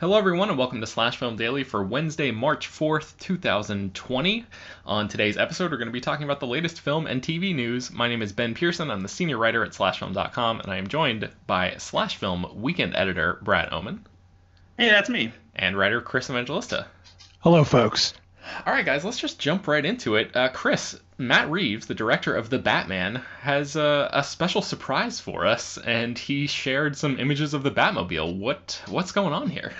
Hello, everyone, and welcome to Slash Film Daily for Wednesday, March 4th, 2020. On today's episode, we're going to be talking about the latest film and TV news. My name is Ben Pearson. I'm the senior writer at SlashFilm.com, and I am joined by Slash Film weekend editor Brad Oman. Hey, that's me. And writer Chris Evangelista. Hello, folks. All right, guys, let's just jump right into it. Uh, Chris, Matt Reeves, the director of The Batman, has a, a, special surprise for us, and he shared some images of the Batmobile. What what's going on here?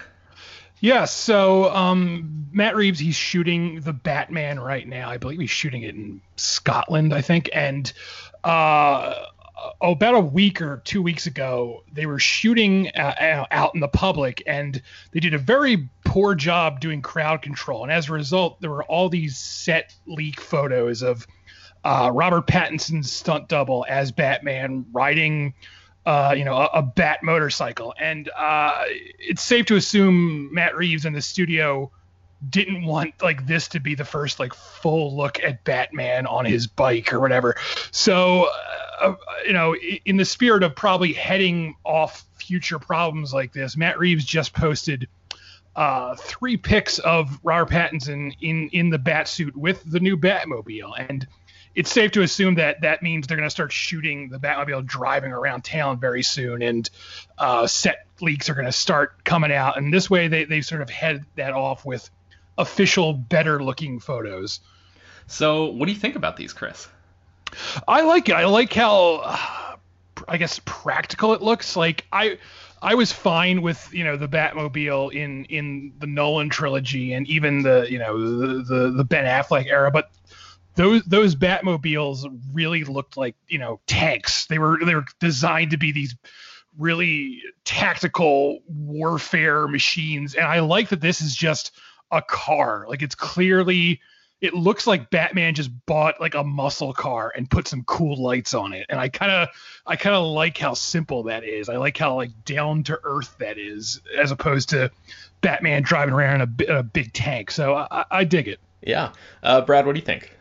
Yeah, so um, Matt Reeves, he's shooting the Batman right now. I believe he's shooting it in Scotland, I think. And uh, about a week or two weeks ago, they were shooting uh, out in the public, and they did a very poor job doing crowd control. And as a result, there were all these set leak photos of uh, Robert Pattinson's stunt double as Batman riding uh, you know, a, a, bat motorcycle. And uh, it's safe to assume Matt Reeves in the studio didn't want like this to be the first like full look at Batman on his bike or whatever. So, uh, you know, in the spirit of probably heading off future problems like this, Matt Reeves just posted uh, three pics of Robert Pattinson in in the bat suit with the new Batmobile, and it's safe to assume that that means they're going to start shooting the Batmobile driving around town very soon, and uh, set leaks are going to start coming out. And this way, they they sort of head that off with official, better looking photos. So, what do you think about these, Chris? I like it. I like how, I guess, practical it looks. Like I. I was fine with you know the Batmobile in in the Nolan trilogy and even the you know the the, the Ben Affleck era, but those those Batmobiles really looked like you know tanks. They were they were designed to be these really tactical warfare machines, and I like that this is just a car. Like it's clearly it looks like Batman just bought like a muscle car and put some cool lights on it. And I kind of I kind of like how simple that is. I like how like down to earth that is as opposed to Batman driving around in a, a big tank. So I, I dig it. Yeah. Uh, Brad, what do you think?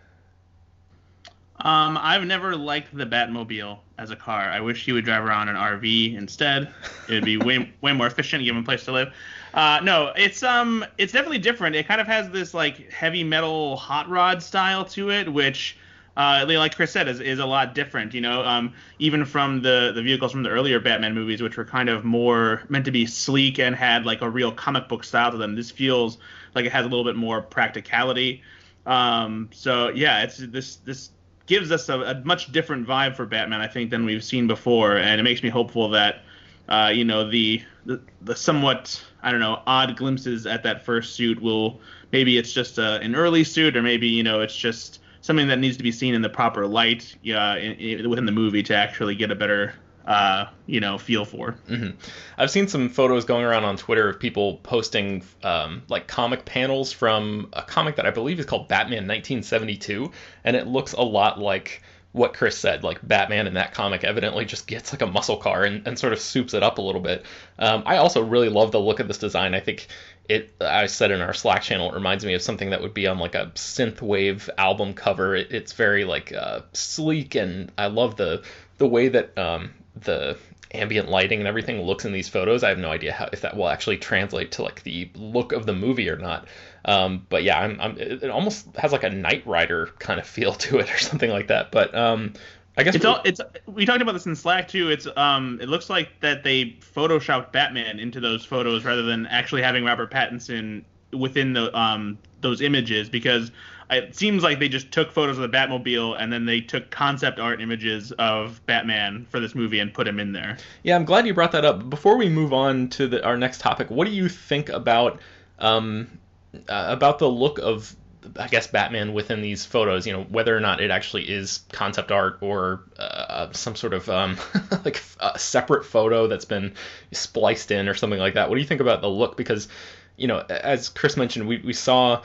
Um, I've never liked the Batmobile as a car. I wish he would drive around an RV instead. It'd be way way more efficient, give him a place to live. Uh, no, it's um, it's definitely different. It kind of has this like heavy metal hot rod style to it, which. Uh, like Chris said, is, is a lot different. You know, um, even from the the vehicles from the earlier Batman movies, which were kind of more meant to be sleek and had like a real comic book style to them. This feels like it has a little bit more practicality. Um, so yeah, it's this this gives us a, a, much different vibe for Batman, I think, than we've seen before, and it makes me hopeful that uh, you know the, the, the somewhat I don't know odd glimpses at that first suit will maybe it's just a, an early suit, or maybe you know it's just something that needs to be seen in the proper light uh, in, in, within the movie to actually get a better uh, you know, feel for. Mm-hmm. I've seen some photos going around on Twitter of people posting um, like comic panels from a comic that I believe is called Batman 1972, and it looks a lot like what Chris said. Like Batman in that comic evidently just gets like a muscle car and, and sort of soups it up a little bit. Um, I also really love the look of this design. I think it. I said in our Slack channel, it reminds me of something that would be on like a synthwave album cover. It, it's very like uh, sleek, and I love the the way that um, the ambient lighting and everything looks in these photos. I have no idea how if that will actually translate to like the look of the movie or not. Um, but yeah, I'm, I'm, it almost has like a Knight Rider kind of feel to it or something like that. But um, I guess it's all it's we talked about this in Slack too. It's um it looks like that they photoshopped Batman into those photos rather than actually having Robert Pattinson within the um those images because it seems like they just took photos of the Batmobile and then they took concept art images of Batman for this movie and put him in there. Yeah, I'm glad you brought that up. Before we move on to the, our next topic, what do you think about um, uh, about the look of I guess Batman within these photos, you know, whether or not it actually is concept art or uh, some sort of um, like a separate photo that's been spliced in or something like that. What do you think about the look? Because, you know, as Chris mentioned, we, we saw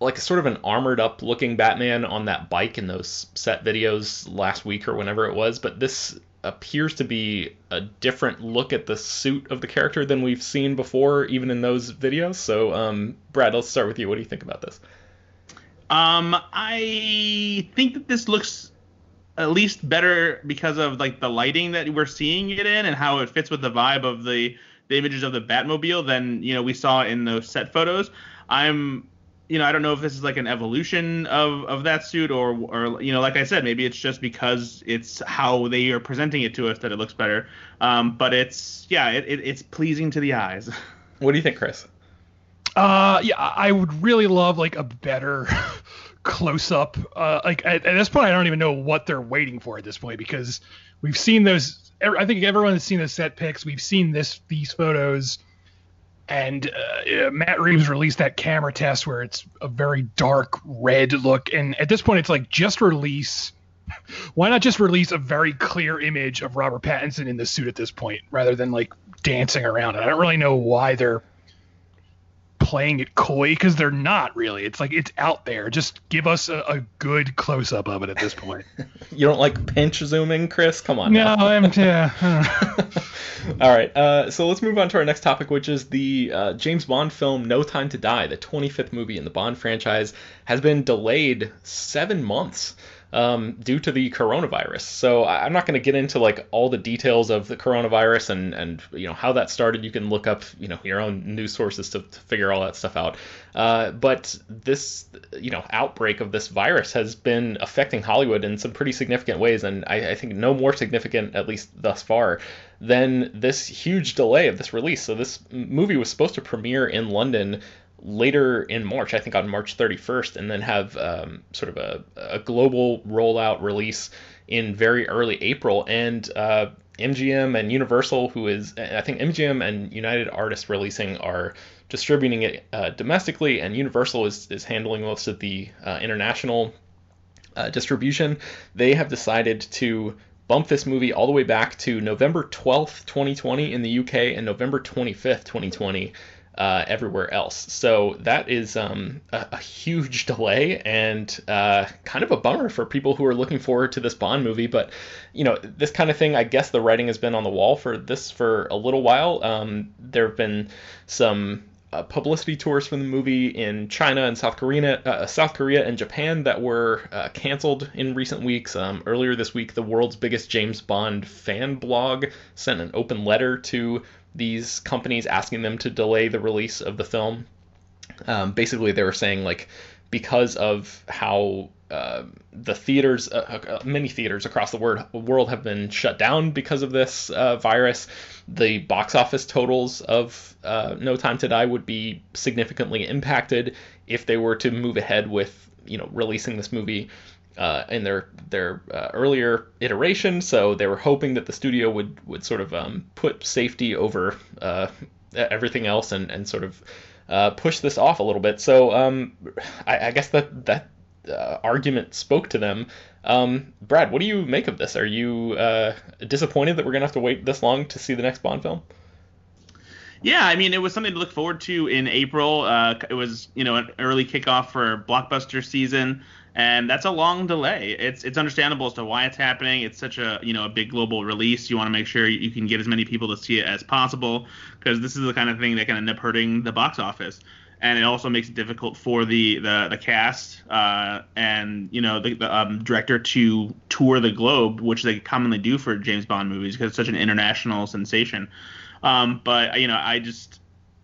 like sort of an armored up looking Batman on that bike in those set videos last week or whenever it was, but this appears to be a different look at the suit of the character than we've seen before, even in those videos. So, um, Brad, let's start with you. What do you think about this? Um, I think that this looks at least better because of like the lighting that we're seeing it in and how it fits with the vibe of the the images of the Batmobile than you know we saw in those set photos. I'm you know, I don't know if this is like an evolution of, of that suit or, or, you know, like I said, maybe it's just because it's how they are presenting it to us that it looks better. Um, but it's, yeah, it, it, it's pleasing to the eyes. What do you think, Chris? Uh, yeah, I would really love like a better close up. Uh, like at, at this point, I don't even know what they're waiting for at this point because we've seen those. I think everyone has seen the set pics. We've seen this these photos and uh, Matt Reeves released that camera test where it's a very dark red look, and at this point, it's like just release. Why not just release a very clear image of Robert Pattinson in the suit at this point, rather than like dancing around it? I don't really know why they're playing it coy because they're not really. It's like it's out there. Just give us a, a good close up of it at this point. you don't like pinch zooming, Chris? Come on. No, I'm yeah. All right. Uh, so let's move on to our next topic, which is the uh, James Bond film No Time to Die, the 25th movie in the Bond franchise, has been delayed seven months um, due to the coronavirus. So I'm not going to get into like all the details of the coronavirus and and you know how that started. You can look up you know your own news sources to, to figure all that stuff out. Uh, but this you know outbreak of this virus has been affecting Hollywood in some pretty significant ways, and I, I think no more significant at least thus far than this huge delay of this release. So this movie was supposed to premiere in London later in March, I think on March 31st, and then have um, sort of a, a, global rollout release in very early April. And uh, MGM and Universal, who is, I think MGM and United Artists Releasing are distributing it uh, domestically, and Universal is, is handling most of the uh, international uh, distribution. They have decided to bump this movie all the way back to November 12th, 2020 in the UK and November 25th, 2020 uh, everywhere else. So that is um, a, a, huge delay and uh, kind of a bummer for people who are looking forward to this Bond movie. But you know, this kind of thing, I guess the writing has been on the wall for this for a little while. Um, there have been some uh, publicity tours for the movie in China and South Korea, uh, South Korea and Japan that were uh, canceled in recent weeks. Um, earlier this week, the world's biggest James Bond fan blog sent an open letter to these companies asking them to delay the release of the film. Um, basically, they were saying like because of how uh, the theaters, uh, uh, many theaters across the world, have been shut down because of this uh, virus. The box office totals of uh, No Time to Die would be significantly impacted if they were to move ahead with, you know, releasing this movie uh, in their their earlier iteration. So they were hoping that the studio would would sort of um, put safety over everything else and and sort of. push this off a little bit. So um, I, I guess that that uh, argument spoke to them. Um, Brad, what do you make of this? Are you uh, disappointed that we're gonna have to wait this long to see the next Bond film? Yeah, I mean, it was something to look forward to in April. Uh, it was, you know, an early kickoff for blockbuster season, and that's a long delay. It's it's understandable as to why it's happening. It's such a you know a big global release. You want to make sure you can get as many people to see it as possible because this is the kind of thing that can end up hurting the box office and it also makes it difficult for the the, the cast uh, and you know the, the um, director to tour the globe, which they commonly do for James Bond movies because it's such an international sensation. Um, but you know, I just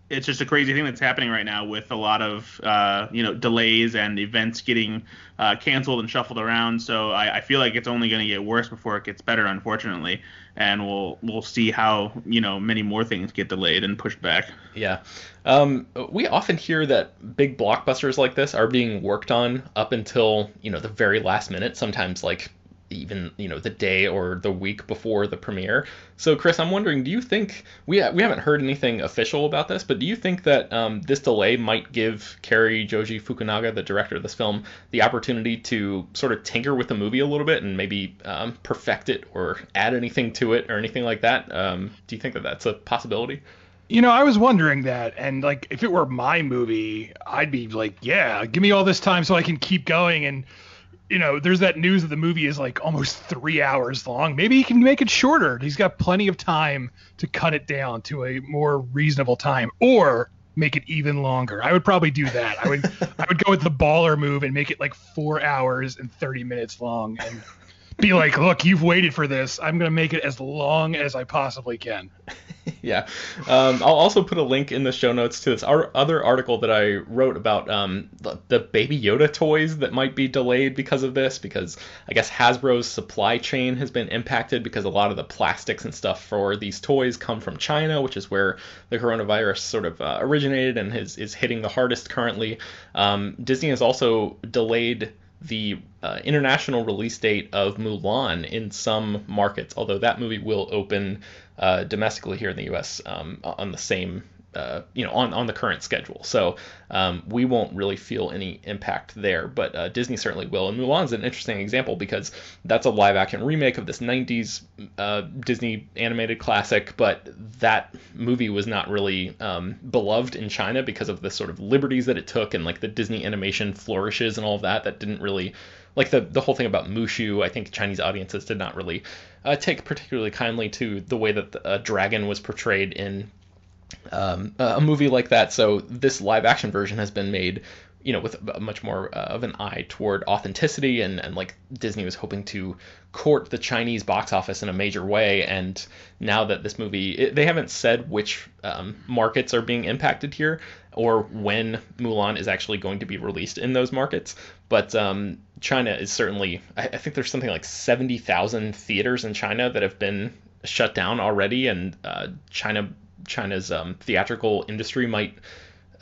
it's just a crazy thing that's happening right now with a lot of uh, you know delays and events getting uh, canceled and shuffled around. So I, I feel like it's only going to get worse before it gets better, unfortunately. And we'll we'll see how you know many more things get delayed and pushed back. Yeah, um, we often hear that big blockbusters like this are being worked on up until you know the very last minute. Sometimes like even you know the day or the week before the premiere. So Chris, I'm wondering, do you think we we haven't heard anything official about this, but do you think that um, this delay might give Cary Joji Fukunaga, the director of this film, the opportunity to sort of tinker with the movie a little bit and maybe um, perfect it or add anything to it or anything like that? Um, do you think that that's a possibility? You know, I was wondering that, and like, if it were my movie, I'd be like, yeah, give me all this time so I can keep going and you know, there's that news that the movie is like almost three hours long. Maybe he can make it shorter. He's got plenty of time to cut it down to a more reasonable time, or make it even longer. I would probably do that. I would I would go with the baller move and make it like four hours and thirty minutes long, and be like, look, you've waited for this. I'm gonna make it as long as I possibly can. yeah. Um, I'll also put a link in the show notes to this ar- other article that I wrote about um, the, the, Baby Yoda toys that might be delayed because of this, because I guess Hasbro's supply chain has been impacted because a lot of the plastics and stuff for these toys come from China, which is where the coronavirus sort of uh, originated and is, is hitting the hardest currently. Um, Disney has also delayed the uh, international release date of Mulan in some markets, although that movie will open uh, domestically here in the U.S. Um, on the same uh, you know, on, on the current schedule. So um, we won't really feel any impact there, but uh, Disney certainly will. And Mulan's an interesting example because that's a live action remake of this 90s uh, Disney animated classic, but that movie was not really um, beloved in China because of the sort of liberties that it took and like the Disney animation flourishes and all of that that didn't really like the the whole thing about Mushu, I think Chinese audiences did not really uh, take particularly kindly to the way that a dragon was portrayed in um, a movie like that. So this live action version has been made, you know, with a much more uh, of an eye toward authenticity and, and like Disney was hoping to court the Chinese box office in a major way. And now that this movie, it, they haven't said which um, markets are being impacted here or when Mulan is actually going to be released in those markets. But um, China is certainly, I, I think there's something like 70,000 theaters in China that have been shut down already, and uh, China China's um, theatrical industry might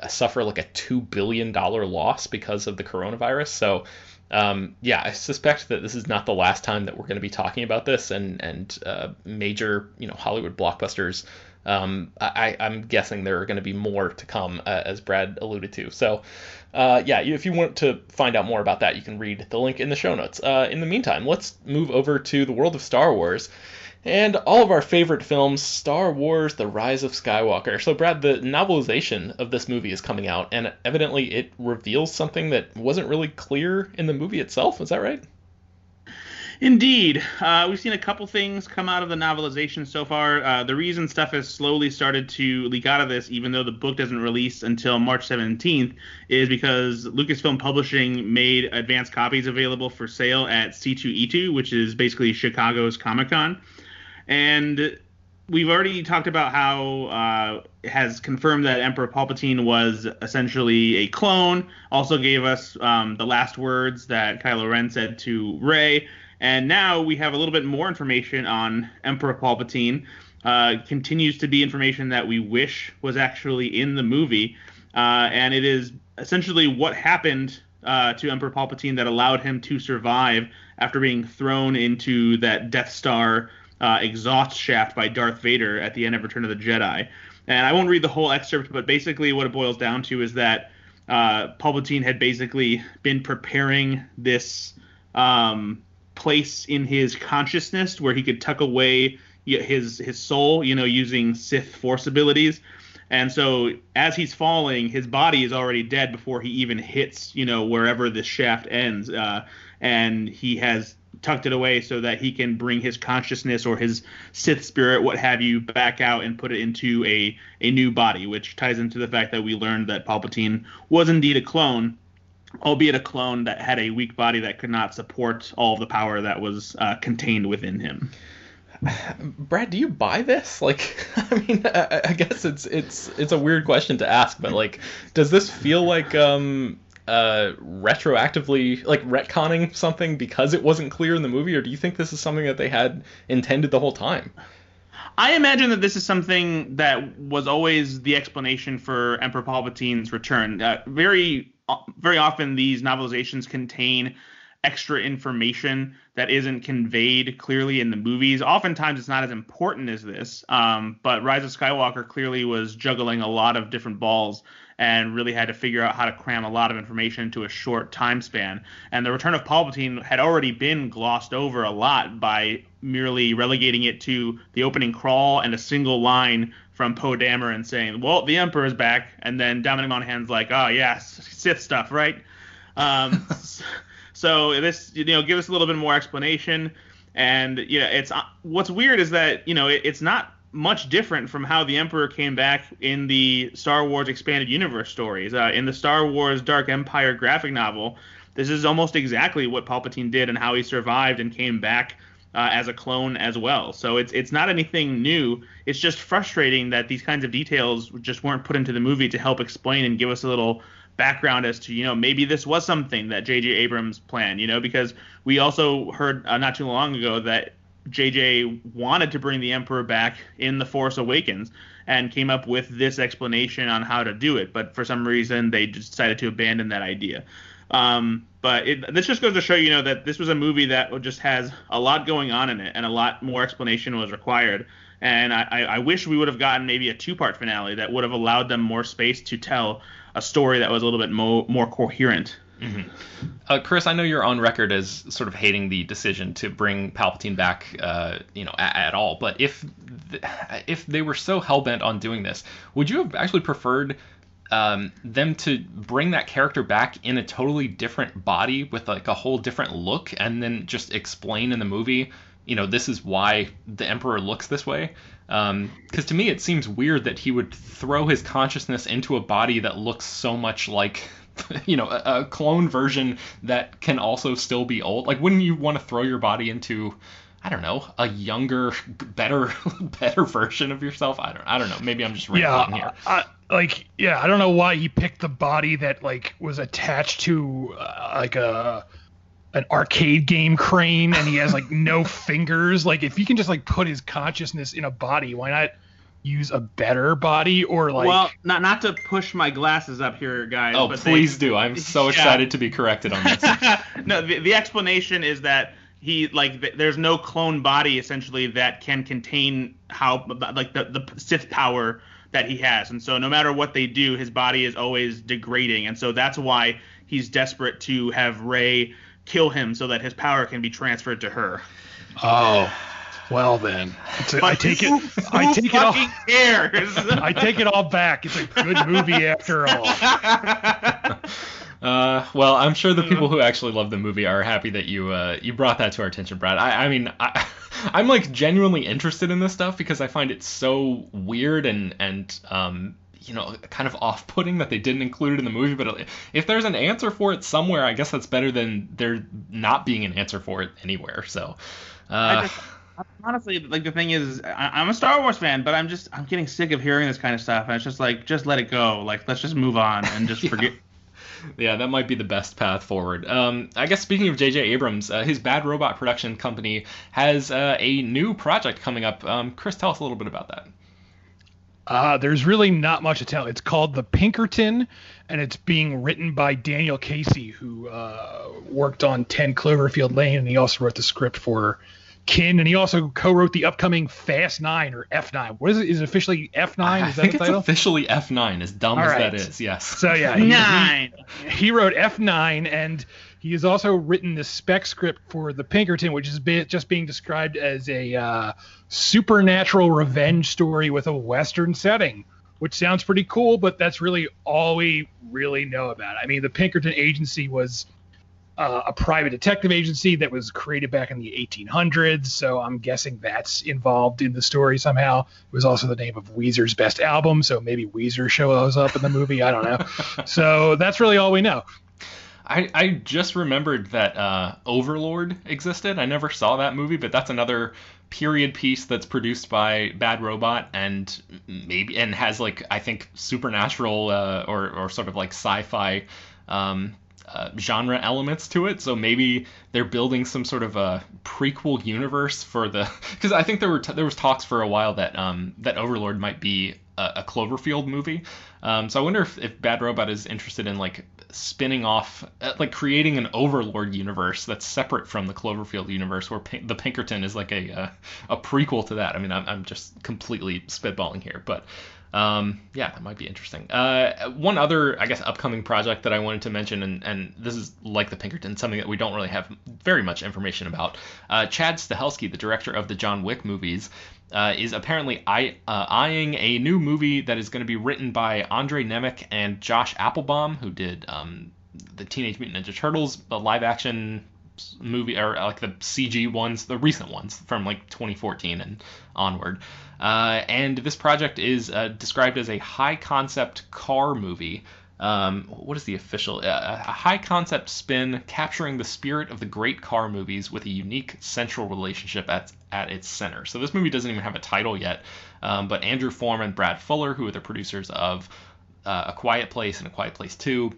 suffer like a two billion dollar loss because of the coronavirus. So, um, yeah, I suspect that this is not the last time that we're going to be talking about this, and and uh, major you know Hollywood blockbusters. Um, I, I'm guessing there are going to be more to come, uh, as Brad alluded to. So, uh, yeah, if you want to find out more about that, you can read the link in the show notes. Uh, in the meantime, let's move over to the world of Star Wars and all of our favorite films, Star Wars: The Rise of Skywalker. So, Brad, the novelization of this movie is coming out, and evidently it reveals something that wasn't really clear in the movie itself. Is that right? Indeed. Uh, we've seen a couple things come out of the novelization so far. Uh, the reason stuff has slowly started to leak out of this, even though the book doesn't release until March 17th, is because Lucasfilm Publishing made advanced copies available for sale at C2E2, which is basically Chicago's Comic Con. And we've already talked about how uh, has confirmed that Emperor Palpatine was essentially a clone. Also gave us um, the last words that Kylo Ren said to Rey, and now we have a little bit more information on Emperor Palpatine. Uh, continues to be information that we wish was actually in the movie, uh, and it is essentially what happened uh, to Emperor Palpatine that allowed him to survive after being thrown into that Death Star uh, exhaust shaft by Darth Vader at the end of Return of the Jedi. And I won't read the whole excerpt, but basically what it boils down to is that uh, Palpatine had basically been preparing this um, place in his consciousness where he could tuck away his his soul, you know, using Sith Force abilities. And so as he's falling, his body is already dead before he even hits, you know, wherever this shaft ends. Uh, and he has tucked it away so that he can bring his consciousness or his Sith spirit, what have you, back out and put it into a, a new body, which ties into the fact that we learned that Palpatine was indeed a clone, albeit a clone that had a weak body that could not support all of the power that was uh, contained within him. Brad, do you buy this? Like, I mean, I, I, guess it's it's it's a weird question to ask, but like, does this feel like um uh, retroactively like retconning something because it wasn't clear in the movie, or do you think this is something that they had intended the whole time? I imagine that this is something that was always the explanation for Emperor Palpatine's return. Uh, very, very often these novelizations contain extra information that isn't conveyed clearly in the movies. Oftentimes, it's not as important as this. Um, but Rise of Skywalker clearly was juggling a lot of different balls and really had to figure out how to cram a lot of information into a short time span. And the Return of Palpatine had already been glossed over a lot by merely relegating it to the opening crawl and a single line from Poe Dameron saying, "Well, the Emperor is back," and then Dominic Monaghan's like, "Oh yeah, Sith stuff, right?" Um, so this, you know, give us a little bit more explanation. And you know, it's what's weird is that you know it, it's not much different from how the Emperor came back in the Star Wars expanded universe stories. Uh, in the Star Wars Dark Empire graphic novel, this is almost exactly what Palpatine did and how he survived and came back uh, as a clone as well. So it's it's not anything new. It's just frustrating that these kinds of details just weren't put into the movie to help explain and give us a little background as to you know maybe this was something that J.J. Abrams planned. You know because we also heard uh, not too long ago that JJ wanted to bring the Emperor back in The Force Awakens and came up with this explanation on how to do it, but for some reason they decided to abandon that idea. Um, but it, this just goes to show you know that this was a movie that just has a lot going on in it, and a lot more explanation was required. And I, I wish we would have gotten maybe a two-part finale that would have allowed them more space to tell a story that was a little bit mo- more coherent Mm-hmm. Uh, Chris, I know you're on record as sort of hating the decision to bring Palpatine back, uh, you know, at, at, all. But if th- if they were so hell bent on doing this, would you have actually preferred um, them to bring that character back in a totally different body with like a whole different look, and then just explain in the movie, you know, this is why the Emperor looks this way? Because um, to me, it seems weird that he would throw his consciousness into a body that looks so much like you know, a, a, clone version that can also still be old. Like, wouldn't you want to throw your body into, I don't know, a younger, better, better version of yourself? I don't, I don't know. Maybe I'm just rambling yeah, here. I, like, yeah, I don't know why he picked the body that like was attached to uh, like a an arcade game crane and he has like no fingers like if he can just like put his consciousness in a body why not use a better body or like well not not to push my glasses up here guys oh please they, do. I'm so excited to be corrected on this. No the, the explanation is that he like there's no clone body essentially that can contain how like the, the sith power that he has. And so no matter what they do his body is always degrading. And so that's why he's desperate to have rey kill him so that his power can be transferred to her oh well then, a, I take it. I take it all. Cares? I take it all back. It's a good movie after all. Uh, well, I'm sure the people who actually love the movie are happy that you uh, you brought that to our attention, Brad. I, I mean, I, I'm like genuinely interested in this stuff because I find it so weird and and um, you know kind of off-putting that they didn't include it in the movie. But if there's an answer for it somewhere, I guess that's better than there not being an answer for it anywhere. So. Uh, honestly like the thing is I, am a star wars fan but i'm just i'm getting sick of hearing this kind of stuff and it's just like just let it go like let's just move on and just yeah. forget yeah, that might be the best path forward. Um, I guess speaking of J.J. Abrams, uh, his Bad Robot production company has uh, a new project coming up. Um, Chris, tell us a little bit about that. Uh, there's really not much to tell. It's called The Pinkerton, and it's being written by Daniel Casey, who uh, worked on 10 Cloverfield Lane, and he also wrote the script for Kin, and he also co-wrote the upcoming Fast Nine or F Nine. What is it? Is it officially F Nine? I think it's officially F Nine. As dumb All as right. that is, yes. So yeah, he, nine. He, he, wrote F Nine, and he has also written the spec script for the Pinkerton, which is be, just being described as a uh, supernatural revenge story with a Western setting. Which sounds pretty cool, but that's really all we really know about. It. I mean, the Pinkerton agency was uh, a private detective agency that was created back in the 1800s. So I'm guessing that's involved in the story somehow. It was also the name of Weezer's best album, so maybe Weezer shows up in the movie. I don't know. so that's really all we know. I, I just remembered that uh, Overlord existed. I never saw that movie, but that's another period piece that's produced by Bad Robot and maybe and has like I think supernatural uh, or or sort of like sci-fi um, uh, genre elements to it. So maybe they're building some sort of a prequel universe for the because I think there were t- there was talks for a while that um, that Overlord might be a, a Cloverfield movie. Um, so I wonder if, if Bad Robot is interested in like spinning off, uh, like creating an Overlord universe that's separate from the Cloverfield universe, where P- the Pinkerton is like a, a, a prequel to that. I mean, I'm, I'm just completely spitballing here, but um, yeah, that might be interesting. Uh, one other, I guess, upcoming project that I wanted to mention, and, and this is like the Pinkerton, something that we don't really have very much information about. Uh, Chad Stahelski, the director of the John Wick movies, uh, is apparently eye, uh, eyeing a new movie that is going to be written by Andre Nemec and Josh Applebaum, who did um, the Teenage Mutant Ninja Turtles, the live action movie or like the CG ones, the recent ones from like 2014 and onward. Uh, and this project is uh, described as a high concept car movie. Um, what is the official? Uh, a high concept spin capturing the spirit of the great car movies with a unique central relationship at, at its center. So this movie doesn't even have a title yet, um, but Andrew Form and Brad Fuller, who are the producers of uh, A Quiet Place and A Quiet Place 2,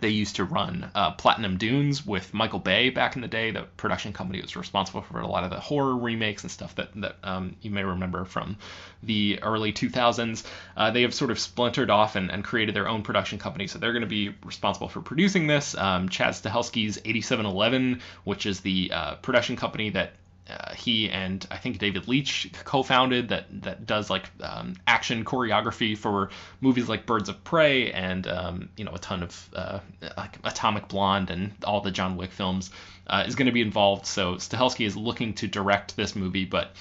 they used to run uh, Platinum Dunes with Michael Bay back in the day. The production company was responsible for a lot of the horror remakes and stuff that, that um, you may remember from the early 2000s. Uh, they have sort of splintered off and, and, created their own production company, so they're going to be responsible for producing this. Um, Chad Stahelski's 8711, which is the uh, production company that uh, he and I think David Leitch co-founded that that does like um, action choreography for movies like Birds of Prey and um, you know a ton of uh, like Atomic Blonde and all the John Wick films uh, is going to be involved. So Stahelski is looking to direct this movie, but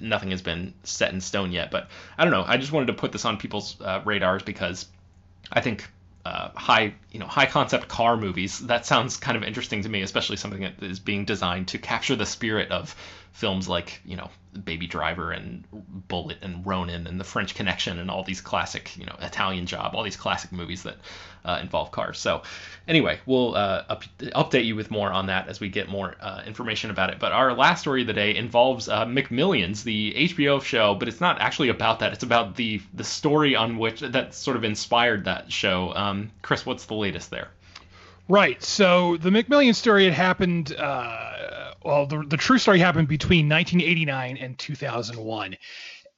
nothing has been set in stone yet. But I don't know. I just wanted to put this on people's uh, radars because I think uh, high you know high concept car movies that sounds kind of interesting to me especially something that is being designed to capture the spirit of films like you know Baby Driver and Bullitt and Ronin and The French Connection and all these classic you know Italian Job all these classic movies that uh, involve cars so anyway we'll uh, up, update you with more on that as we get more uh, information about it but our last story of the day involves uh, McMillions the HBO show but it's not actually about that it's about the the story on which that sort of inspired that show um, Chris what's the latest there Right. So the McMillions story had happened. Uh, well, the, the true story happened between 1989 and 2001.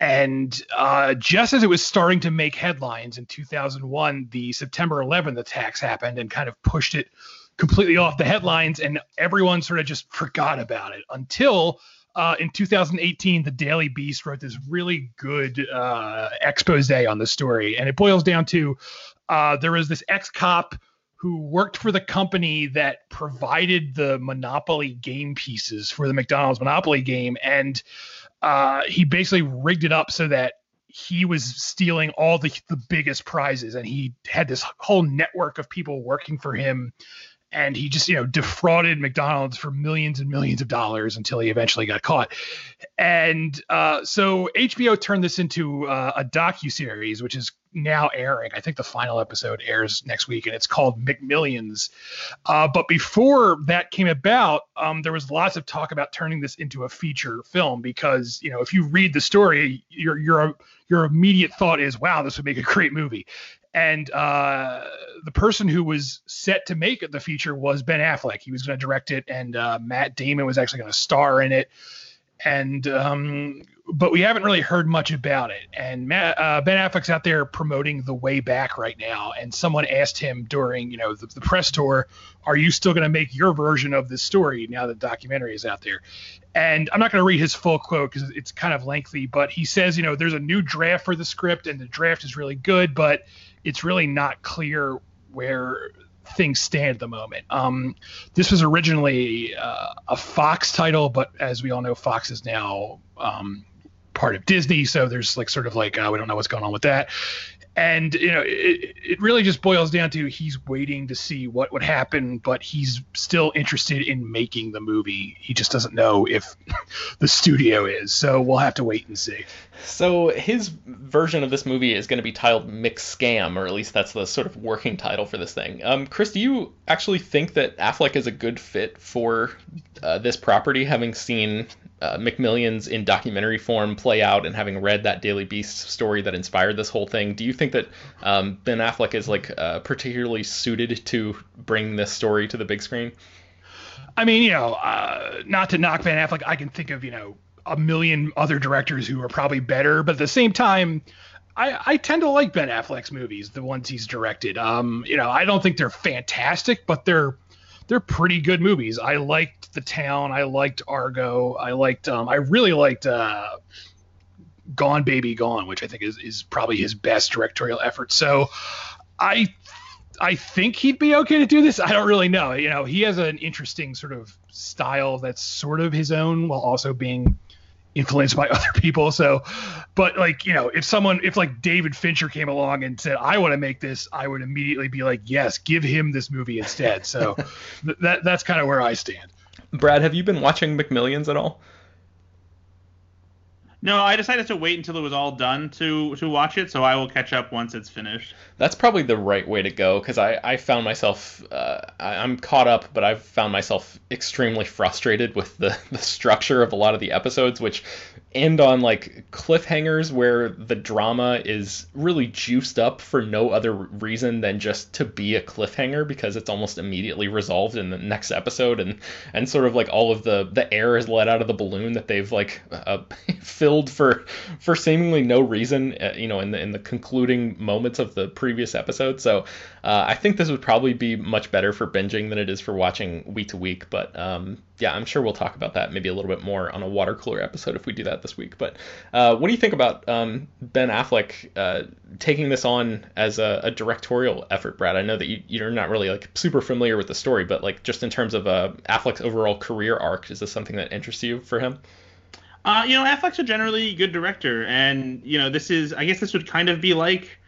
And uh, just as it was starting to make headlines in 2001, the September 11th attacks happened and kind of pushed it completely off the headlines, and everyone sort of just forgot about it until uh, in 2018, the Daily Beast wrote this really good uh, expose on the story, and it boils down to uh, there was this ex-cop who worked for the company that provided the Monopoly game pieces for the McDonald's Monopoly game, and uh, he basically rigged it up so that he was stealing all the the biggest prizes, and he had this whole network of people working for him and he just you know defrauded McDonald's for millions and millions of dollars until he eventually got caught. And uh, so HBO turned this into uh, a docu series, which is now airing. I think the final episode airs next week, and it's called McMillions. Uh, but before that came about, um, there was lots of talk about turning this into a feature film because you know if you read the story, your your your immediate thought is, wow, this would make a great movie and uh, the person who was set to make the feature was Ben Affleck. He was going to direct it, and uh, Matt Damon was actually going to star in it. And um, but we haven't really heard much about it. And Matt, uh, Ben Affleck's out there promoting The Way Back right now. And someone asked him during you know the, the press tour, "Are you still going to make your version of this story now that the documentary is out there?" And I'm not going to read his full quote because it's kind of lengthy, but he says, you know, there's a new draft for the script, and the draft is really good, but it's really not clear where things stand at the moment. Um, this was originally uh, a Fox title, but as we all know, Fox is now um, part of Disney, so there's like sort of like uh, we don't know what's going on with that. And you know it, it really just boils down to he's waiting to see what would happen but he's still interested in making the movie. He just doesn't know if the studio is so we'll have to wait and see. So his version of this movie is going to be titled "McScam," or at least that's the sort of working title for this thing. Um, chris do you actually think that affleck is a good fit for uh, this property having seen uh, McMillions in documentary form play out and having read that Daily Beast story that inspired this whole thing, do you think that um, Ben Affleck is like uh, particularly suited to bring this story to the big screen? I mean, you know, uh, not to knock Ben Affleck, I can think of you know a million other directors who are probably better, but at the same time. I, I tend to like Ben Affleck's movies, the ones he's directed. Um, you know, I don't think they're fantastic, but they're they're pretty good movies. I liked The Town. I liked Argo. I liked. Um, I really liked uh, Gone Baby Gone, which I think is is probably his best directorial effort. So, I I think he'd be okay to do this. I don't really know. You know, he has an interesting sort of style that's sort of his own while also being influenced by other people. So, but like, you know, if someone, if like David Fincher came along and said, I want to make this, I would immediately be like, yes, give him this movie instead. So th- that, that's kind of where I stand. Brad, have you been watching McMillions at all? No, I decided to wait until it was all done to to watch it, so I will catch up once it's finished. That's probably the right way to go because I, I found myself uh, I, I'm caught up, but I've found myself extremely frustrated with the, the structure of a lot of the episodes, which end on like cliffhangers where the drama is really juiced up for no other reason than just to be a cliffhanger because it's almost immediately resolved in the next episode and and sort of like all of the the air is let out of the balloon that they've like uh, filled for for seemingly no reason uh, you know in the in the concluding moments of the previous episode so uh, I think this would probably be much better for binging than it is for watching week to week but um yeah, I'm sure we'll talk about that maybe a little bit more on a water cooler episode if we do that this week. But uh, what do you think about um, Ben Affleck uh, taking this on as a, a, directorial effort, Brad? I know that you, are not really like super familiar with the story, but like just in terms of uh, Affleck's overall career arc, is this something that interests you for him? Uh, you know, Affleck's a generally good director, and you know, this is I guess this would kind of be like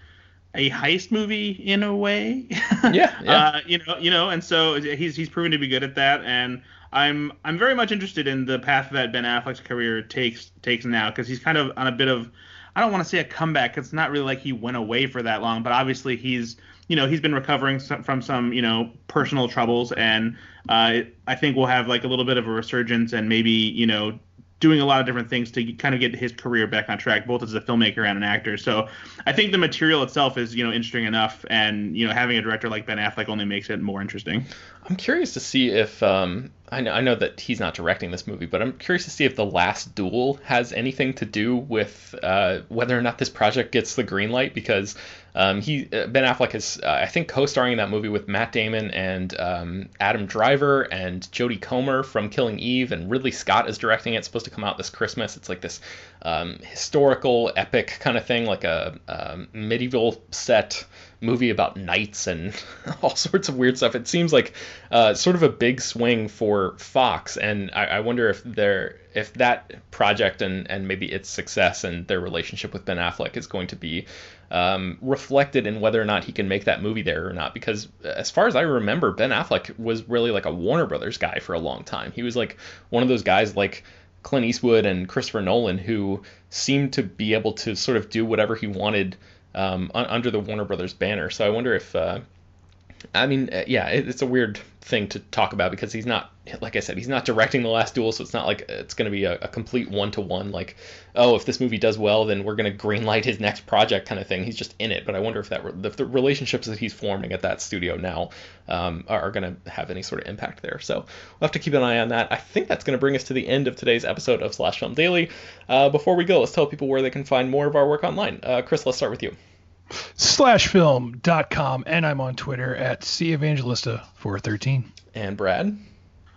a heist movie in a way. yeah, yeah. Uh, you know, you know, and so he's he's proven to be good at that, and I'm I'm very much interested in the path that Ben Affleck's career takes takes now because he's kind of on a bit of I don't want to say a comeback. It's not really like he went away for that long, but obviously he's you know he's been recovering from some you know personal troubles, and uh, I think we'll have like a little bit of a resurgence and maybe you know doing a lot of different things to kind of get his career back on track, both as a filmmaker and an actor. So I think the material itself is, you know, interesting enough, and you know, having a director like Ben Affleck only makes it more interesting. I'm curious to see if um, I know I know that he's not directing this movie, but I'm curious to see if the Last Duel has anything to do with uh, whether or not this project gets the green light because um, he uh, Ben Affleck is uh, I think co-starring in that movie with Matt Damon and um, Adam Driver and Jodie Comer from Killing Eve, and Ridley Scott is directing it. It's supposed to come out this Christmas. It's like this um, historical epic kind of thing, like a, a medieval set movie about knights and all sorts of weird stuff. It seems like uh, sort of a big swing for Fox, and I, I wonder if they're if that project and and maybe its success and their relationship with Ben Affleck is going to be um, reflected in whether or not he can make that movie there or not. Because as far as I remember, Ben Affleck was really like a Warner Brothers guy for a long time. He was like one of those guys like Clint Eastwood and Christopher Nolan who seemed to be able to sort of do whatever he wanted um, under the Warner Brothers banner. So I wonder if, uh, I mean, uh, yeah, it's a weird thing to talk about because he's not, like I said, he's not directing the last duel, so it's not like it's going to be a, a complete one to one, like, oh, if this movie does well, then we're going to greenlight his next project kind of thing. He's just in it, but I wonder if that if the relationships that he's forming at that studio now um, are, are going to have any sort of impact there. So we'll have to keep an eye on that. I think that's going to bring us to the end of today's episode of Slash Film Daily. Uh, before we go, let's tell people where they can find more of our work online. Uh, Chris, let's start with you slashfilm.com and I'm on Twitter at cevangelista413. And Brad?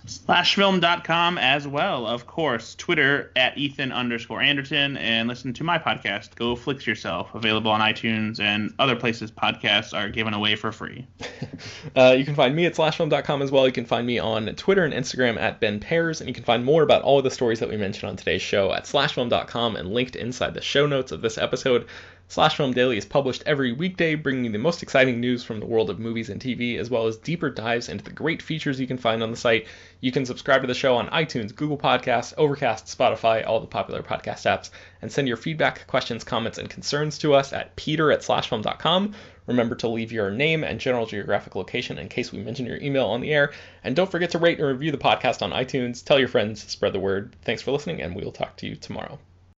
Slashfilm.com as well, of course. Twitter at Ethan underscore Anderton and listen to my podcast, Go Flix Yourself, available on iTunes and other places podcasts are given away for free. uh, you can find me at slashfilm.com as well. You can find me on Twitter and Instagram at Ben Pears, and you can find more about all of the stories that we mentioned on today's show at slashfilm.com and linked inside the show notes of this episode. Slash Film Daily is published every weekday, bringing you the most exciting news from the world of movies and TV, as well as deeper dives into the great features you can find on the site. You can subscribe to the show on iTunes, Google Podcasts, Overcast, Spotify, all the popular podcast apps, and send your feedback, questions, comments, and concerns to us at peter at slashfilm.com. Remember to leave your name and general geographic location in case we mention your email on the air. And don't forget to rate and review the podcast on iTunes. Tell your friends, spread the word. Thanks for listening, and we will talk to you tomorrow.